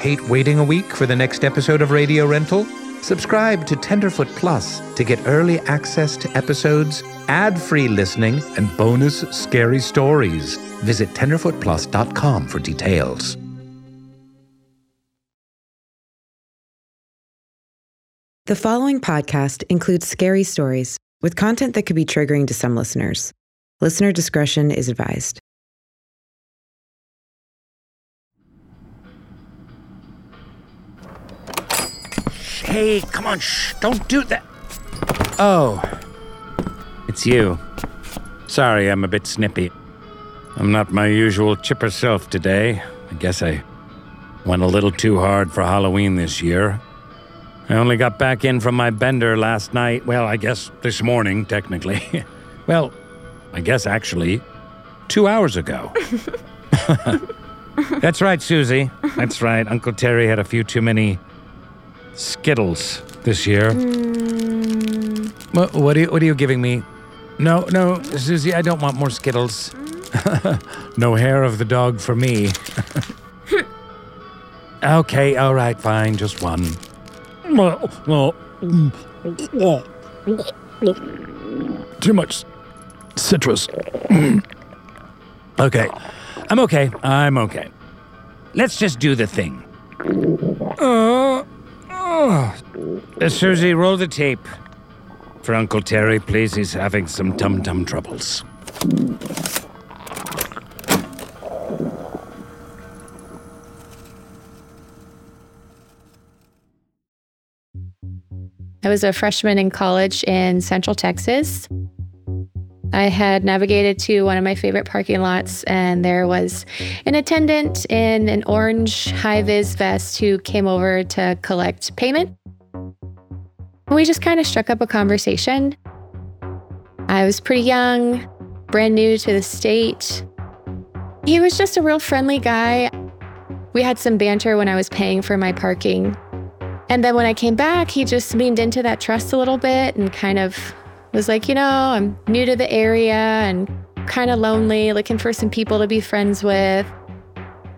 Hate waiting a week for the next episode of Radio Rental? Subscribe to Tenderfoot Plus to get early access to episodes, ad free listening, and bonus scary stories. Visit tenderfootplus.com for details. The following podcast includes scary stories with content that could be triggering to some listeners. Listener discretion is advised. Hey, come on, shh, don't do that. Oh, it's you. Sorry, I'm a bit snippy. I'm not my usual chipper self today. I guess I went a little too hard for Halloween this year. I only got back in from my bender last night. Well, I guess this morning, technically. well, I guess actually, two hours ago. That's right, Susie. That's right. Uncle Terry had a few too many Skittles this year. What, what, are you, what are you giving me? No, no, Susie, I don't want more Skittles. no hair of the dog for me. okay, all right, fine, just one. Too much citrus. okay, I'm okay. I'm okay. Let's just do the thing. Uh, uh. Susie, roll the tape. For Uncle Terry, please. He's having some tum tum troubles. I was a freshman in college in Central Texas. I had navigated to one of my favorite parking lots, and there was an attendant in an orange high vis vest who came over to collect payment. We just kind of struck up a conversation. I was pretty young, brand new to the state. He was just a real friendly guy. We had some banter when I was paying for my parking. And then when I came back, he just leaned into that trust a little bit and kind of was like, you know, I'm new to the area and kind of lonely, looking for some people to be friends with.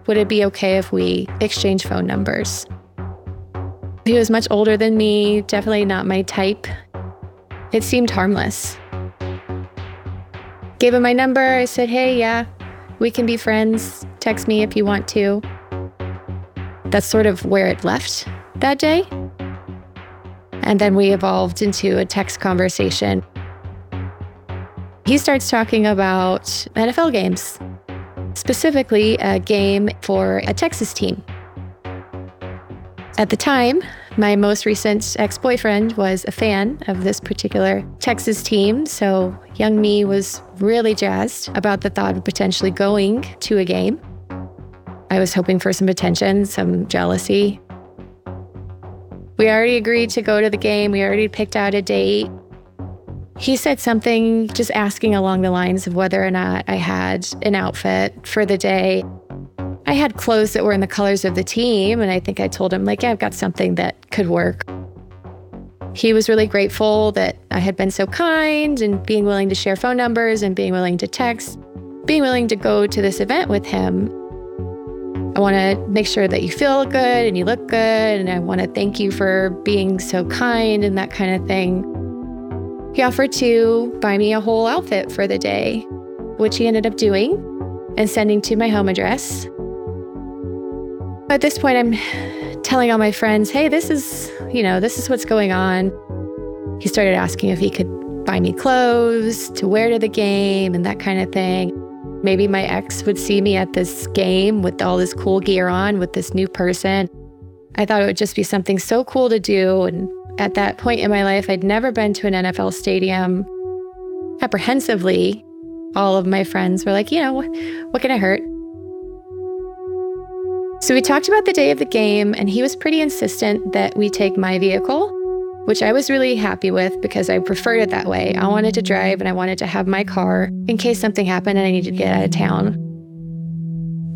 Would it be okay if we exchange phone numbers? He was much older than me, definitely not my type. It seemed harmless. Gave him my number. I said, hey, yeah, we can be friends. Text me if you want to. That's sort of where it left that day. And then we evolved into a text conversation. He starts talking about NFL games, specifically a game for a Texas team. At the time, my most recent ex boyfriend was a fan of this particular Texas team, so young me was really jazzed about the thought of potentially going to a game. I was hoping for some attention, some jealousy, we already agreed to go to the game, we already picked out a date. He said something just asking along the lines of whether or not I had an outfit for the day. I had clothes that were in the colors of the team, and I think I told him, like, yeah, I've got something that could work. He was really grateful that I had been so kind and being willing to share phone numbers and being willing to text, being willing to go to this event with him. I want to make sure that you feel good and you look good. And I want to thank you for being so kind and that kind of thing. He offered to buy me a whole outfit for the day, which he ended up doing and sending to my home address. At this point, I'm telling all my friends, hey, this is, you know, this is what's going on. He started asking if he could buy me clothes to wear to the game and that kind of thing. Maybe my ex would see me at this game with all this cool gear on with this new person. I thought it would just be something so cool to do. And at that point in my life, I'd never been to an NFL stadium. Apprehensively, all of my friends were like, you know, what can I hurt? So we talked about the day of the game, and he was pretty insistent that we take my vehicle which I was really happy with because I preferred it that way. I wanted to drive and I wanted to have my car in case something happened and I needed to get out of town.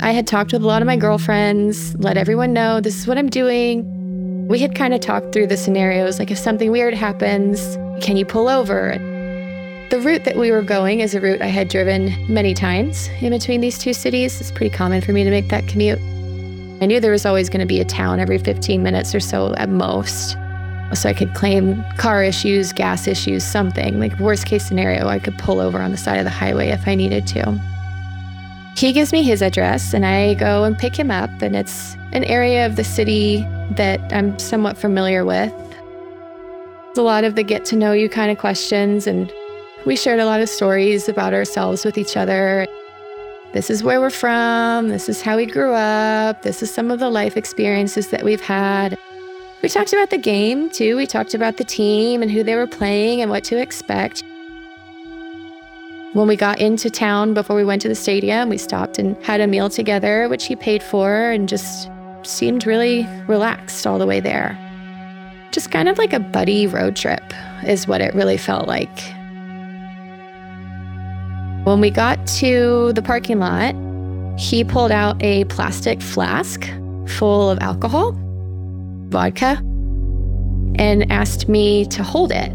I had talked with a lot of my girlfriends, let everyone know this is what I'm doing. We had kind of talked through the scenarios like if something weird happens, can you pull over? The route that we were going is a route I had driven many times in between these two cities. It's pretty common for me to make that commute. I knew there was always going to be a town every 15 minutes or so at most. So I could claim car issues, gas issues, something. Like, worst case scenario, I could pull over on the side of the highway if I needed to. He gives me his address, and I go and pick him up. And it's an area of the city that I'm somewhat familiar with. A lot of the get to know you kind of questions, and we shared a lot of stories about ourselves with each other. This is where we're from. This is how we grew up. This is some of the life experiences that we've had. We talked about the game too. We talked about the team and who they were playing and what to expect. When we got into town before we went to the stadium, we stopped and had a meal together, which he paid for and just seemed really relaxed all the way there. Just kind of like a buddy road trip, is what it really felt like. When we got to the parking lot, he pulled out a plastic flask full of alcohol, vodka, and asked me to hold it.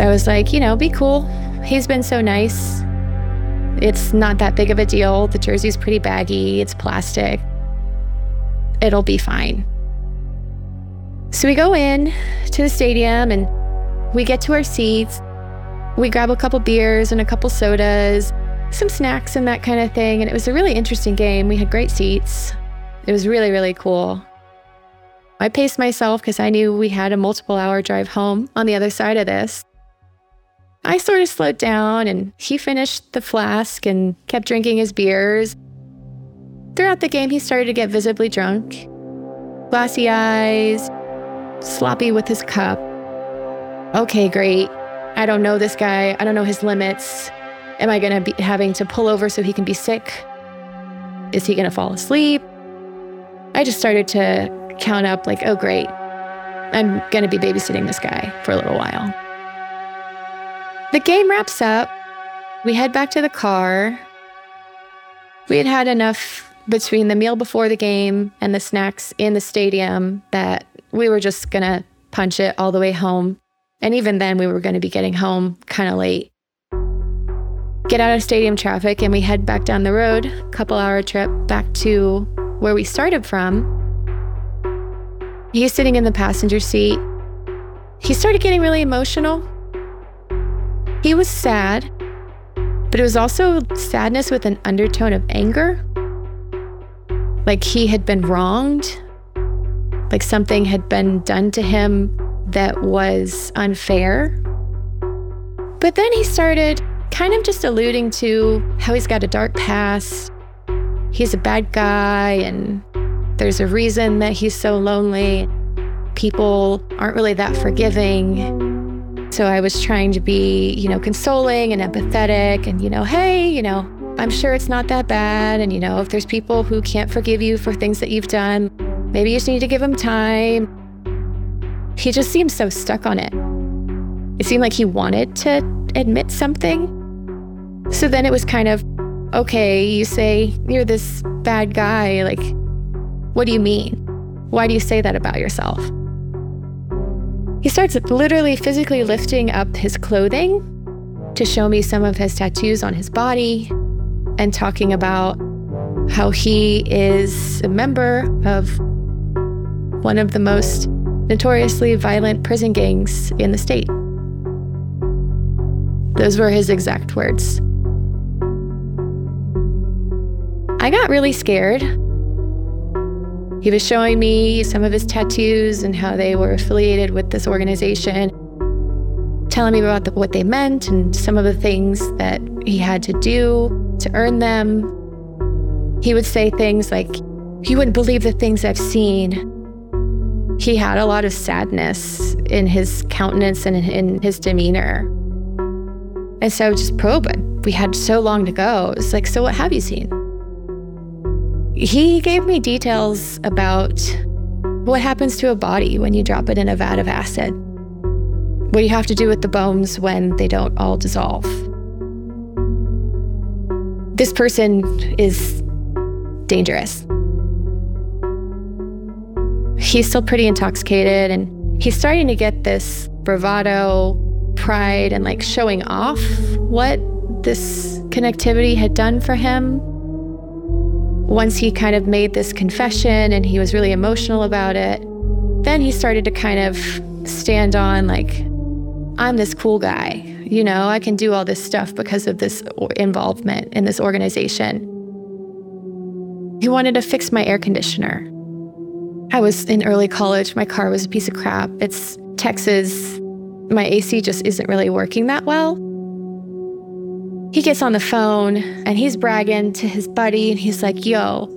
I was like, you know, be cool. He's been so nice. It's not that big of a deal. The jersey's pretty baggy, it's plastic. It'll be fine. So we go in to the stadium and we get to our seats. We grab a couple beers and a couple sodas, some snacks and that kind of thing. And it was a really interesting game. We had great seats. It was really, really cool. I paced myself because I knew we had a multiple hour drive home on the other side of this. I sort of slowed down and he finished the flask and kept drinking his beers. Throughout the game, he started to get visibly drunk, glassy eyes, sloppy with his cup. Okay, great. I don't know this guy. I don't know his limits. Am I going to be having to pull over so he can be sick? Is he going to fall asleep? I just started to count up, like, oh, great. I'm going to be babysitting this guy for a little while. The game wraps up. We head back to the car. We had had enough between the meal before the game and the snacks in the stadium that we were just going to punch it all the way home. And even then, we were going to be getting home kind of late. Get out of stadium traffic and we head back down the road, couple hour trip back to where we started from. He's sitting in the passenger seat. He started getting really emotional. He was sad, but it was also sadness with an undertone of anger. Like he had been wronged, like something had been done to him that was unfair. But then he started kind of just alluding to how he's got a dark past. He's a bad guy, and there's a reason that he's so lonely. People aren't really that forgiving. So I was trying to be, you know, consoling and empathetic and, you know, hey, you know, I'm sure it's not that bad. And, you know, if there's people who can't forgive you for things that you've done, maybe you just need to give them time. He just seemed so stuck on it. It seemed like he wanted to admit something. So then it was kind of, okay, you say you're this bad guy. Like, what do you mean? Why do you say that about yourself? He starts literally physically lifting up his clothing to show me some of his tattoos on his body and talking about how he is a member of one of the most notoriously violent prison gangs in the state. Those were his exact words. I got really scared. He was showing me some of his tattoos and how they were affiliated with this organization, telling me about the, what they meant and some of the things that he had to do to earn them. He would say things like, You wouldn't believe the things I've seen. He had a lot of sadness in his countenance and in his demeanor. And so just probe it. We had so long to go. It's like, so what have you seen? He gave me details about what happens to a body when you drop it in a vat of acid, what you have to do with the bones when they don't all dissolve. This person is dangerous he's still pretty intoxicated and he's starting to get this bravado, pride, and like showing off what this connectivity had done for him. Once he kind of made this confession and he was really emotional about it, then he started to kind of stand on, like, I'm this cool guy. You know, I can do all this stuff because of this involvement in this organization. He wanted to fix my air conditioner. I was in early college. My car was a piece of crap. It's Texas. My AC just isn't really working that well. He gets on the phone and he's bragging to his buddy and he's like, Yo,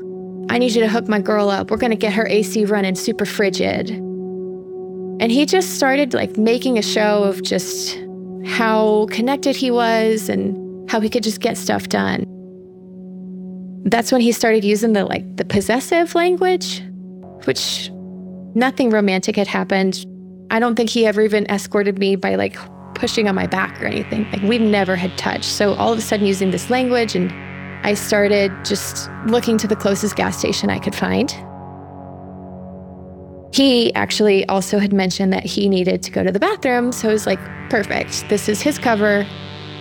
I need you to hook my girl up. We're going to get her AC running super frigid. And he just started like making a show of just how connected he was and how he could just get stuff done. That's when he started using the like the possessive language, which nothing romantic had happened. I don't think he ever even escorted me by like pushing on my back or anything. Like we never had touched. So all of a sudden using this language and I started just looking to the closest gas station I could find. He actually also had mentioned that he needed to go to the bathroom. So I was like, perfect. This is his cover.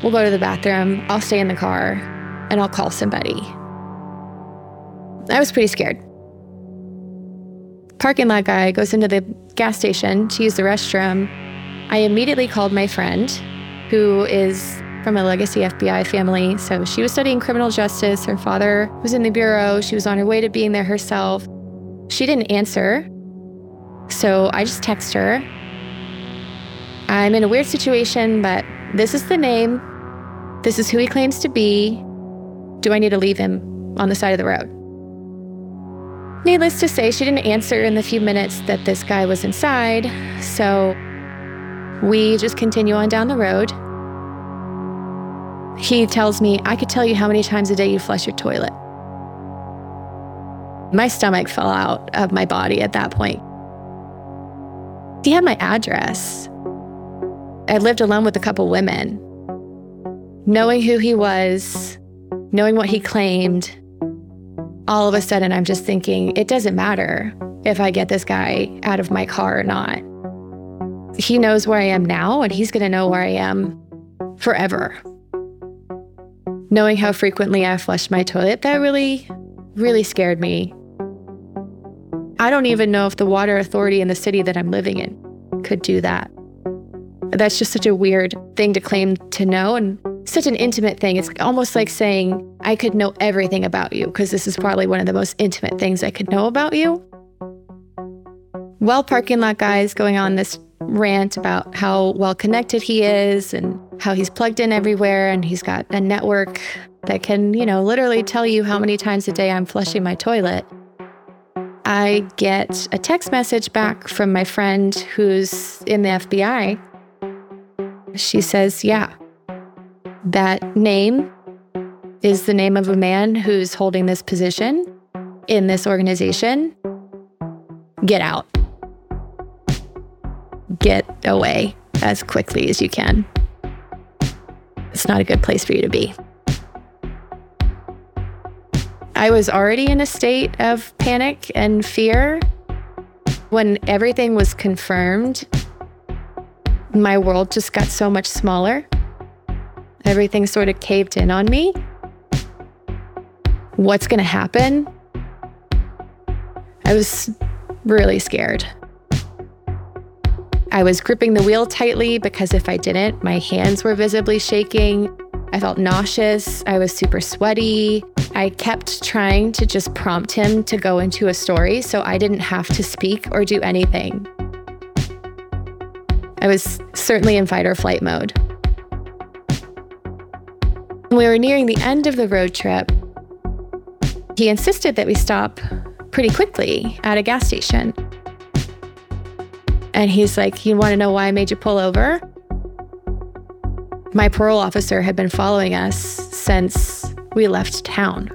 We'll go to the bathroom. I'll stay in the car and I'll call somebody. I was pretty scared. Parking lot guy goes into the gas station to use the restroom. I immediately called my friend, who is from a legacy FBI family. So she was studying criminal justice. Her father was in the bureau. She was on her way to being there herself. She didn't answer. So I just text her. I'm in a weird situation, but this is the name. This is who he claims to be. Do I need to leave him on the side of the road? Needless to say, she didn't answer in the few minutes that this guy was inside. So we just continue on down the road. He tells me, I could tell you how many times a day you flush your toilet. My stomach fell out of my body at that point. He had my address. I lived alone with a couple women. Knowing who he was, knowing what he claimed, all of a sudden I'm just thinking, it doesn't matter if I get this guy out of my car or not. He knows where I am now, and he's going to know where I am forever. Knowing how frequently I flush my toilet, that really, really scared me. I don't even know if the water authority in the city that I'm living in could do that. That's just such a weird thing to claim to know and such an intimate thing. It's almost like saying, I could know everything about you, because this is probably one of the most intimate things I could know about you. Well, parking lot guys going on this rant about how well connected he is and how he's plugged in everywhere and he's got a network that can, you know, literally tell you how many times a day I'm flushing my toilet. I get a text message back from my friend who's in the FBI. She says, Yeah, that name is the name of a man who's holding this position in this organization. Get out. Get away as quickly as you can. It's not a good place for you to be. I was already in a state of panic and fear. When everything was confirmed, my world just got so much smaller. Everything sort of caved in on me. What's going to happen? I was really scared. I was gripping the wheel tightly because if I didn't, my hands were visibly shaking. I felt nauseous. I was super sweaty. I kept trying to just prompt him to go into a story so I didn't have to speak or do anything. I was certainly in fight or flight mode. When we were nearing the end of the road trip, he insisted that we stop pretty quickly at a gas station. And he's like, You want to know why I made you pull over? My parole officer had been following us since we left town.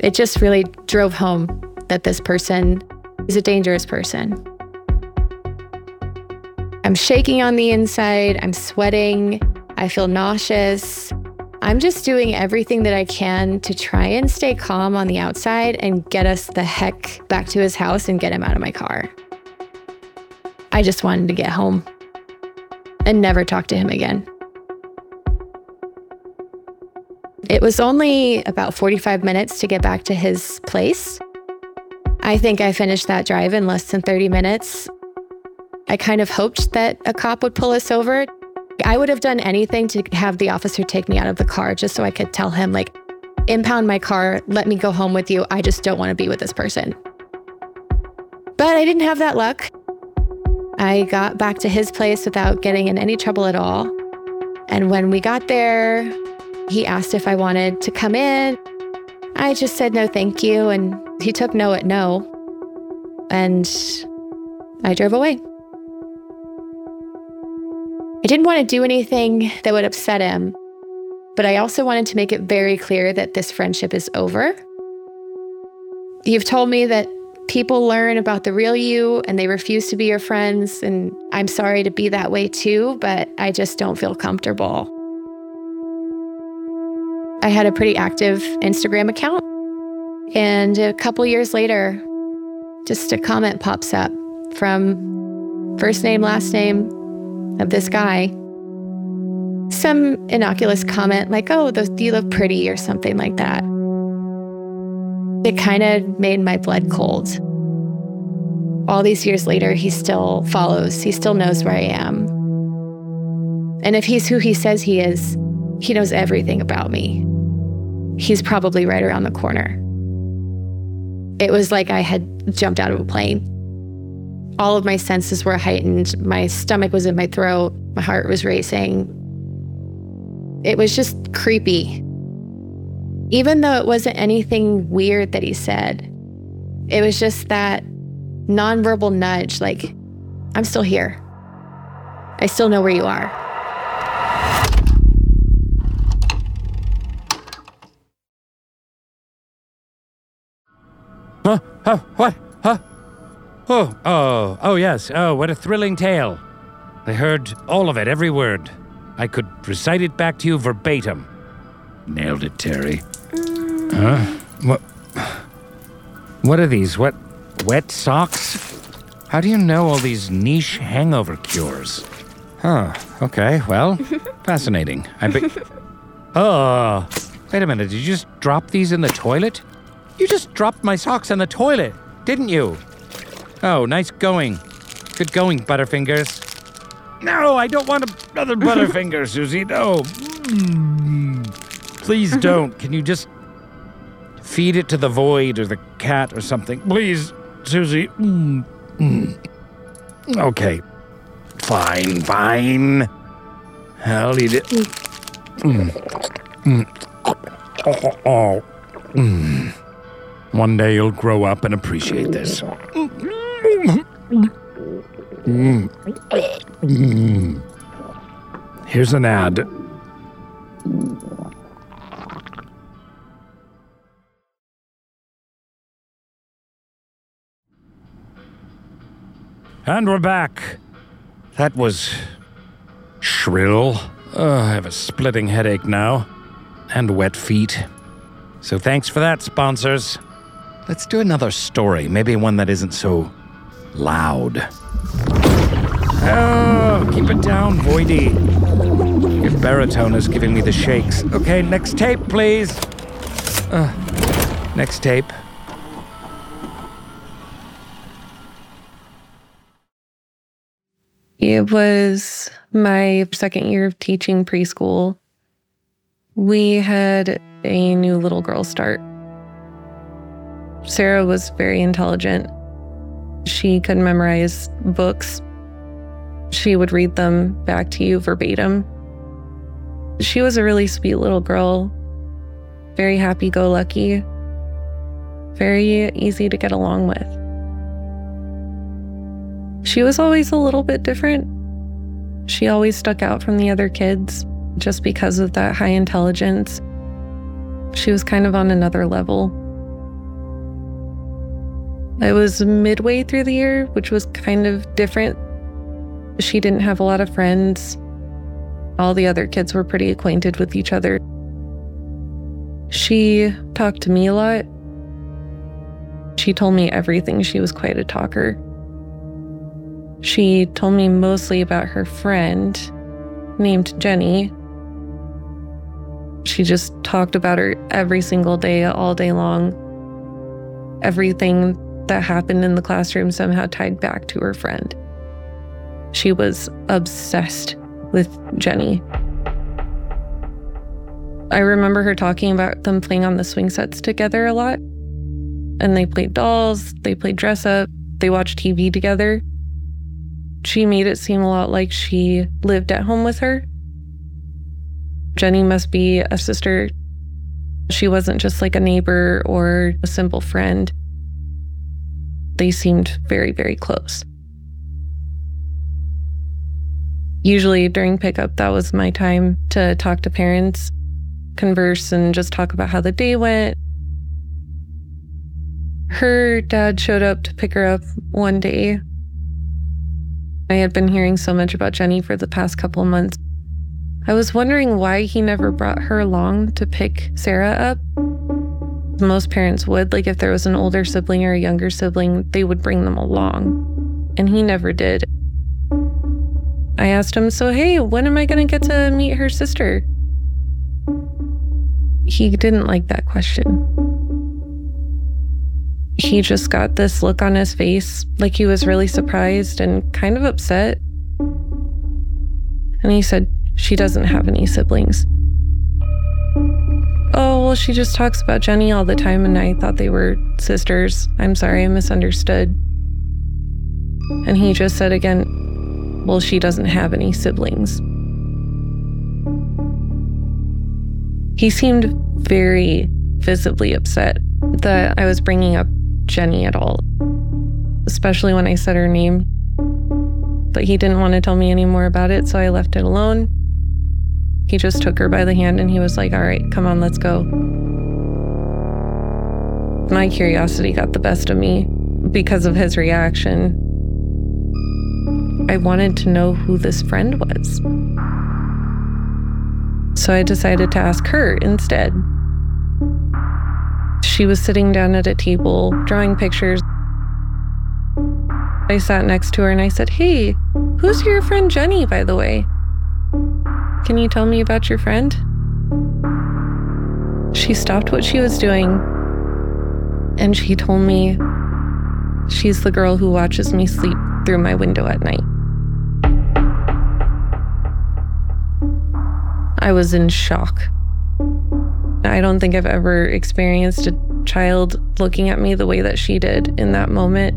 It just really drove home that this person is a dangerous person. I'm shaking on the inside, I'm sweating, I feel nauseous. I'm just doing everything that I can to try and stay calm on the outside and get us the heck back to his house and get him out of my car. I just wanted to get home and never talk to him again. It was only about 45 minutes to get back to his place. I think I finished that drive in less than 30 minutes. I kind of hoped that a cop would pull us over. I would have done anything to have the officer take me out of the car just so I could tell him, like, impound my car, let me go home with you. I just don't want to be with this person. But I didn't have that luck. I got back to his place without getting in any trouble at all. And when we got there, he asked if I wanted to come in. I just said no, thank you. And he took no at no. And I drove away. I didn't want to do anything that would upset him, but I also wanted to make it very clear that this friendship is over. You've told me that people learn about the real you and they refuse to be your friends, and I'm sorry to be that way too, but I just don't feel comfortable. I had a pretty active Instagram account, and a couple years later, just a comment pops up from first name, last name, of this guy. Some innocuous comment like, oh, those, you look pretty or something like that. It kind of made my blood cold. All these years later, he still follows, he still knows where I am. And if he's who he says he is, he knows everything about me. He's probably right around the corner. It was like I had jumped out of a plane all of my senses were heightened. My stomach was in my throat. My heart was racing. It was just creepy. Even though it wasn't anything weird that he said, it was just that nonverbal nudge like, I'm still here. I still know where you are. Huh? Huh? What? Huh? Oh, oh, oh, yes. Oh, what a thrilling tale. I heard all of it, every word. I could recite it back to you verbatim. Nailed it, Terry. Huh? What? What are these? What? Wet socks? How do you know all these niche hangover cures? Huh. Okay. Well, fascinating. I be- Oh, wait a minute. Did you just drop these in the toilet? You just dropped my socks in the toilet, didn't you? Oh, nice going. Good going, Butterfingers. No, I don't want another Butterfinger, Susie. No. Mm. Please don't. Can you just feed it to the void or the cat or something? Please, Susie. Mm. Mm. Okay. Fine, fine. I'll eat it. Mm. Mm. Oh, oh. Mm. One day you'll grow up and appreciate this. Here's an ad. And we're back. That was shrill. Oh, I have a splitting headache now. And wet feet. So thanks for that, sponsors. Let's do another story, maybe one that isn't so loud. Oh, keep it down, Voidy. Your baritone is giving me the shakes. Okay, next tape, please. Uh, next tape. It was my second year of teaching preschool. We had a new little girl start. Sarah was very intelligent. She could memorize books. She would read them back to you verbatim. She was a really sweet little girl, very happy go lucky, very easy to get along with. She was always a little bit different. She always stuck out from the other kids just because of that high intelligence. She was kind of on another level. I was midway through the year, which was kind of different. She didn't have a lot of friends. All the other kids were pretty acquainted with each other. She talked to me a lot. She told me everything. She was quite a talker. She told me mostly about her friend named Jenny. She just talked about her every single day, all day long. Everything that happened in the classroom somehow tied back to her friend. She was obsessed with Jenny. I remember her talking about them playing on the swing sets together a lot. And they played dolls, they played dress up, they watched TV together. She made it seem a lot like she lived at home with her. Jenny must be a sister. She wasn't just like a neighbor or a simple friend. They seemed very, very close. Usually during pickup, that was my time to talk to parents, converse, and just talk about how the day went. Her dad showed up to pick her up one day. I had been hearing so much about Jenny for the past couple months. I was wondering why he never brought her along to pick Sarah up. Most parents would, like if there was an older sibling or a younger sibling, they would bring them along. And he never did. I asked him, So, hey, when am I going to get to meet her sister? He didn't like that question. He just got this look on his face, like he was really surprised and kind of upset. And he said, She doesn't have any siblings. Oh, well, she just talks about Jenny all the time, and I thought they were sisters. I'm sorry, I misunderstood. And he just said again, well, she doesn't have any siblings. He seemed very visibly upset that I was bringing up Jenny at all, especially when I said her name. But he didn't want to tell me any more about it, so I left it alone. He just took her by the hand and he was like, All right, come on, let's go. My curiosity got the best of me because of his reaction. I wanted to know who this friend was. So I decided to ask her instead. She was sitting down at a table drawing pictures. I sat next to her and I said, Hey, who's your friend Jenny, by the way? Can you tell me about your friend? She stopped what she was doing and she told me she's the girl who watches me sleep through my window at night. I was in shock. I don't think I've ever experienced a child looking at me the way that she did in that moment.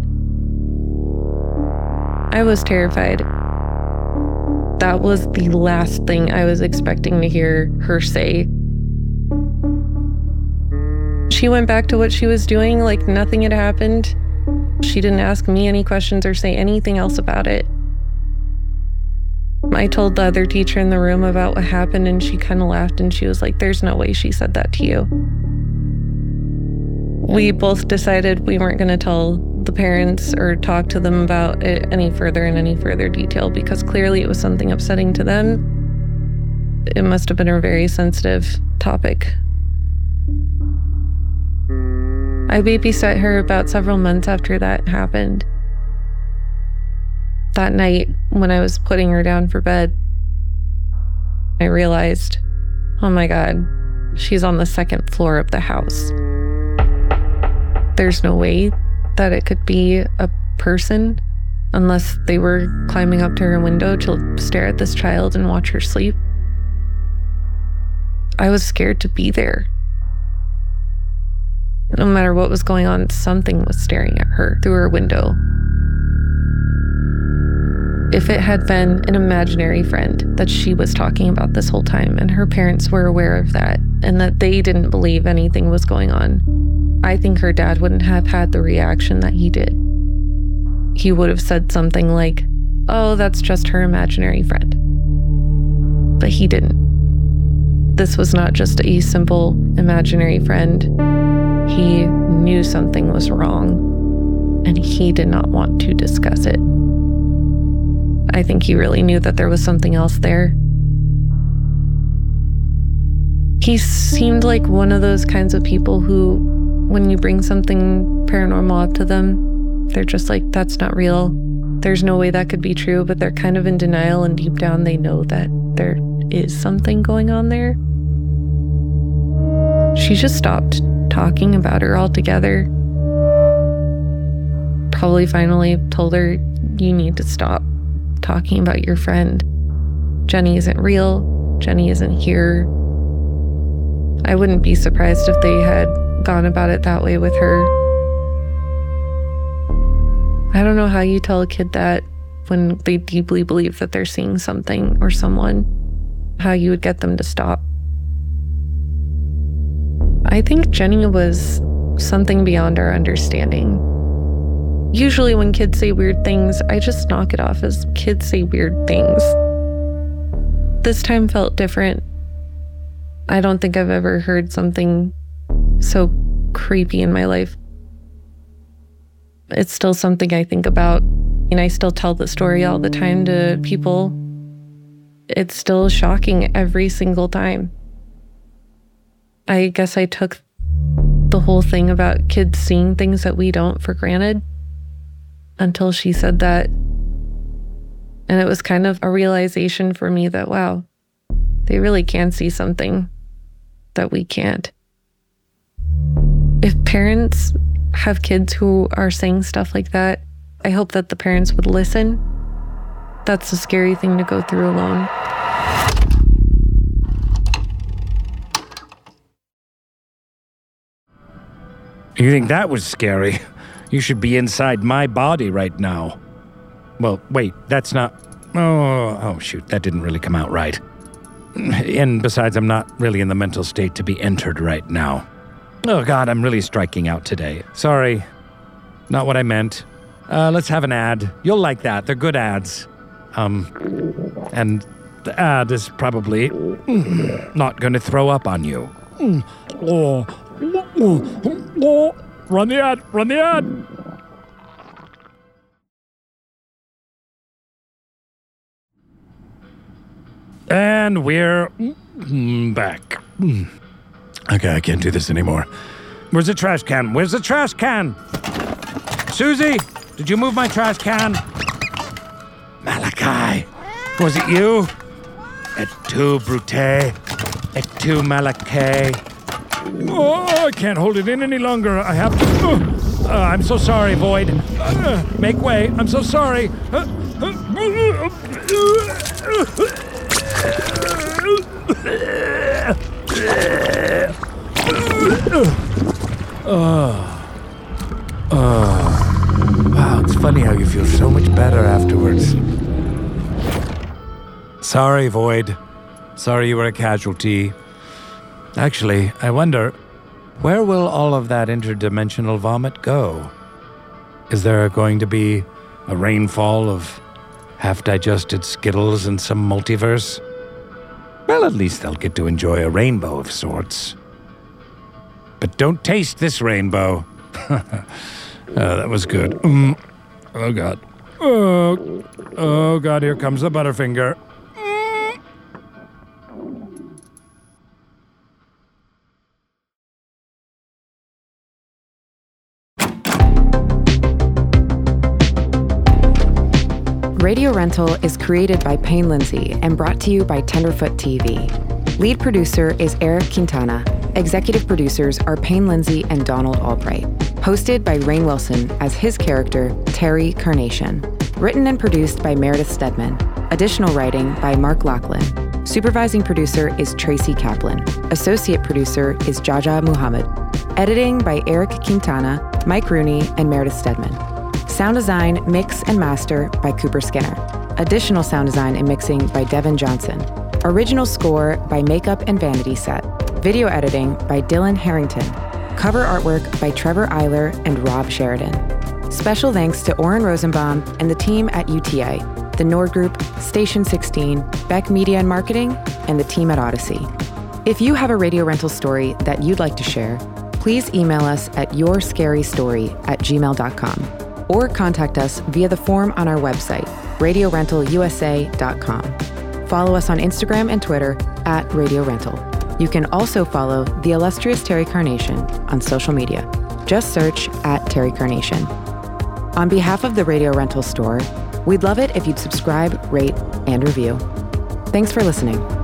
I was terrified. That was the last thing I was expecting to hear her say. She went back to what she was doing like nothing had happened. She didn't ask me any questions or say anything else about it. I told the other teacher in the room about what happened, and she kind of laughed and she was like, There's no way she said that to you. We both decided we weren't going to tell the parents or talk to them about it any further in any further detail because clearly it was something upsetting to them. It must have been a very sensitive topic. I babysat her about several months after that happened that night when I was putting her down for bed, I realized, oh my God, she's on the second floor of the house. There's no way that it could be a person unless they were climbing up to her window to stare at this child and watch her sleep. I was scared to be there. No matter what was going on, something was staring at her through her window. If it had been an imaginary friend that she was talking about this whole time, and her parents were aware of that, and that they didn't believe anything was going on, I think her dad wouldn't have had the reaction that he did. He would have said something like, Oh, that's just her imaginary friend. But he didn't. This was not just a simple imaginary friend. He knew something was wrong, and he did not want to discuss it. I think he really knew that there was something else there. He seemed like one of those kinds of people who, when you bring something paranormal up to them, they're just like, that's not real. There's no way that could be true, but they're kind of in denial, and deep down, they know that there is something going on there. She just stopped talking about her altogether. Probably finally told her, You need to stop talking about your friend. Jenny isn't real. Jenny isn't here. I wouldn't be surprised if they had gone about it that way with her. I don't know how you tell a kid that when they deeply believe that they're seeing something or someone, how you would get them to stop. I think Jenny was something beyond our understanding. Usually, when kids say weird things, I just knock it off as kids say weird things. This time felt different. I don't think I've ever heard something so creepy in my life. It's still something I think about, and I still tell the story all the time to people. It's still shocking every single time. I guess I took the whole thing about kids seeing things that we don't for granted until she said that. And it was kind of a realization for me that, wow, they really can see something that we can't. If parents have kids who are saying stuff like that, I hope that the parents would listen. That's a scary thing to go through alone. You think that was scary? You should be inside my body right now. Well, wait, that's not. Oh, oh, shoot, that didn't really come out right. And besides, I'm not really in the mental state to be entered right now. Oh, God, I'm really striking out today. Sorry. Not what I meant. Uh, let's have an ad. You'll like that. They're good ads. Um, and the ad is probably mm, not going to throw up on you. Mm. Oh. Oh. Oh. Run the ad. Run the ad. And we're mm, back. Mm. Okay, I can't do this anymore. Where's the trash can? Where's the trash can? Susie, did you move my trash can? Malachi, was it you? Et tu, Brute? Et tu, Malachi? Oh, I can't hold it in any longer. I have to. Uh, uh, I'm so sorry, Void. Uh, make way. I'm so sorry. Uh, Wow, it's funny how you feel so much better afterwards. Sorry, Void. Sorry you were a casualty. Actually, I wonder where will all of that interdimensional vomit go? Is there going to be a rainfall of half digested Skittles in some multiverse? Well, at least they'll get to enjoy a rainbow of sorts. But don't taste this rainbow. oh, that was good. Mm. Oh, God. Oh, oh, God, here comes the Butterfinger. Radio Rental is created by Payne Lindsay and brought to you by Tenderfoot TV. Lead producer is Eric Quintana. Executive producers are Payne Lindsay and Donald Albright. Hosted by Rainn Wilson as his character, Terry Carnation. Written and produced by Meredith Stedman. Additional writing by Mark Lachlan. Supervising producer is Tracy Kaplan. Associate producer is Jaja Muhammad. Editing by Eric Quintana, Mike Rooney, and Meredith Stedman. Sound design, mix, and master by Cooper Skinner. Additional sound design and mixing by Devin Johnson. Original score by Makeup and Vanity Set. Video editing by Dylan Harrington. Cover artwork by Trevor Eiler and Rob Sheridan. Special thanks to Oren Rosenbaum and the team at UTA, the Nord Group, Station 16, Beck Media and Marketing, and the team at Audacy. If you have a radio rental story that you'd like to share, please email us at yourscarystory at gmail.com or contact us via the form on our website, radiorentalusa.com. Follow us on Instagram and Twitter at Radio Rental. You can also follow the illustrious Terry Carnation on social media. Just search at Terry Carnation. On behalf of the Radio Rental store, we'd love it if you'd subscribe, rate, and review. Thanks for listening.